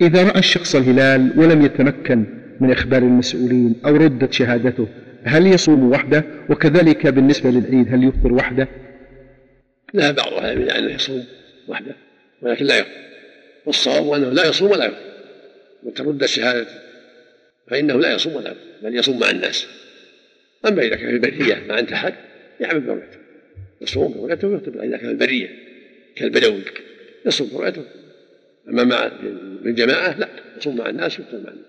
إذا رأى الشخص الهلال ولم يتمكن من إخبار المسؤولين أو ردت شهادته هل يصوم وحده؟ وكذلك بالنسبة للعيد هل يفطر وحده؟ لا بعض أهل أنه يصوم وحده ولكن لا يفطر. والصواب أنه لا يصوم ولا يفطر. وترد الشهادة فإنه لا يصوم ولا يفطر بل يصوم مع الناس. أما إذا كان في البرية ما أنت أحد يعمل برؤيته يصوم برؤيته ويفطر إذا كان في البرية كالبدوي يصوم برؤيته أما مع الجماعة لا يصوم مع الناس ويفطر مع الناس.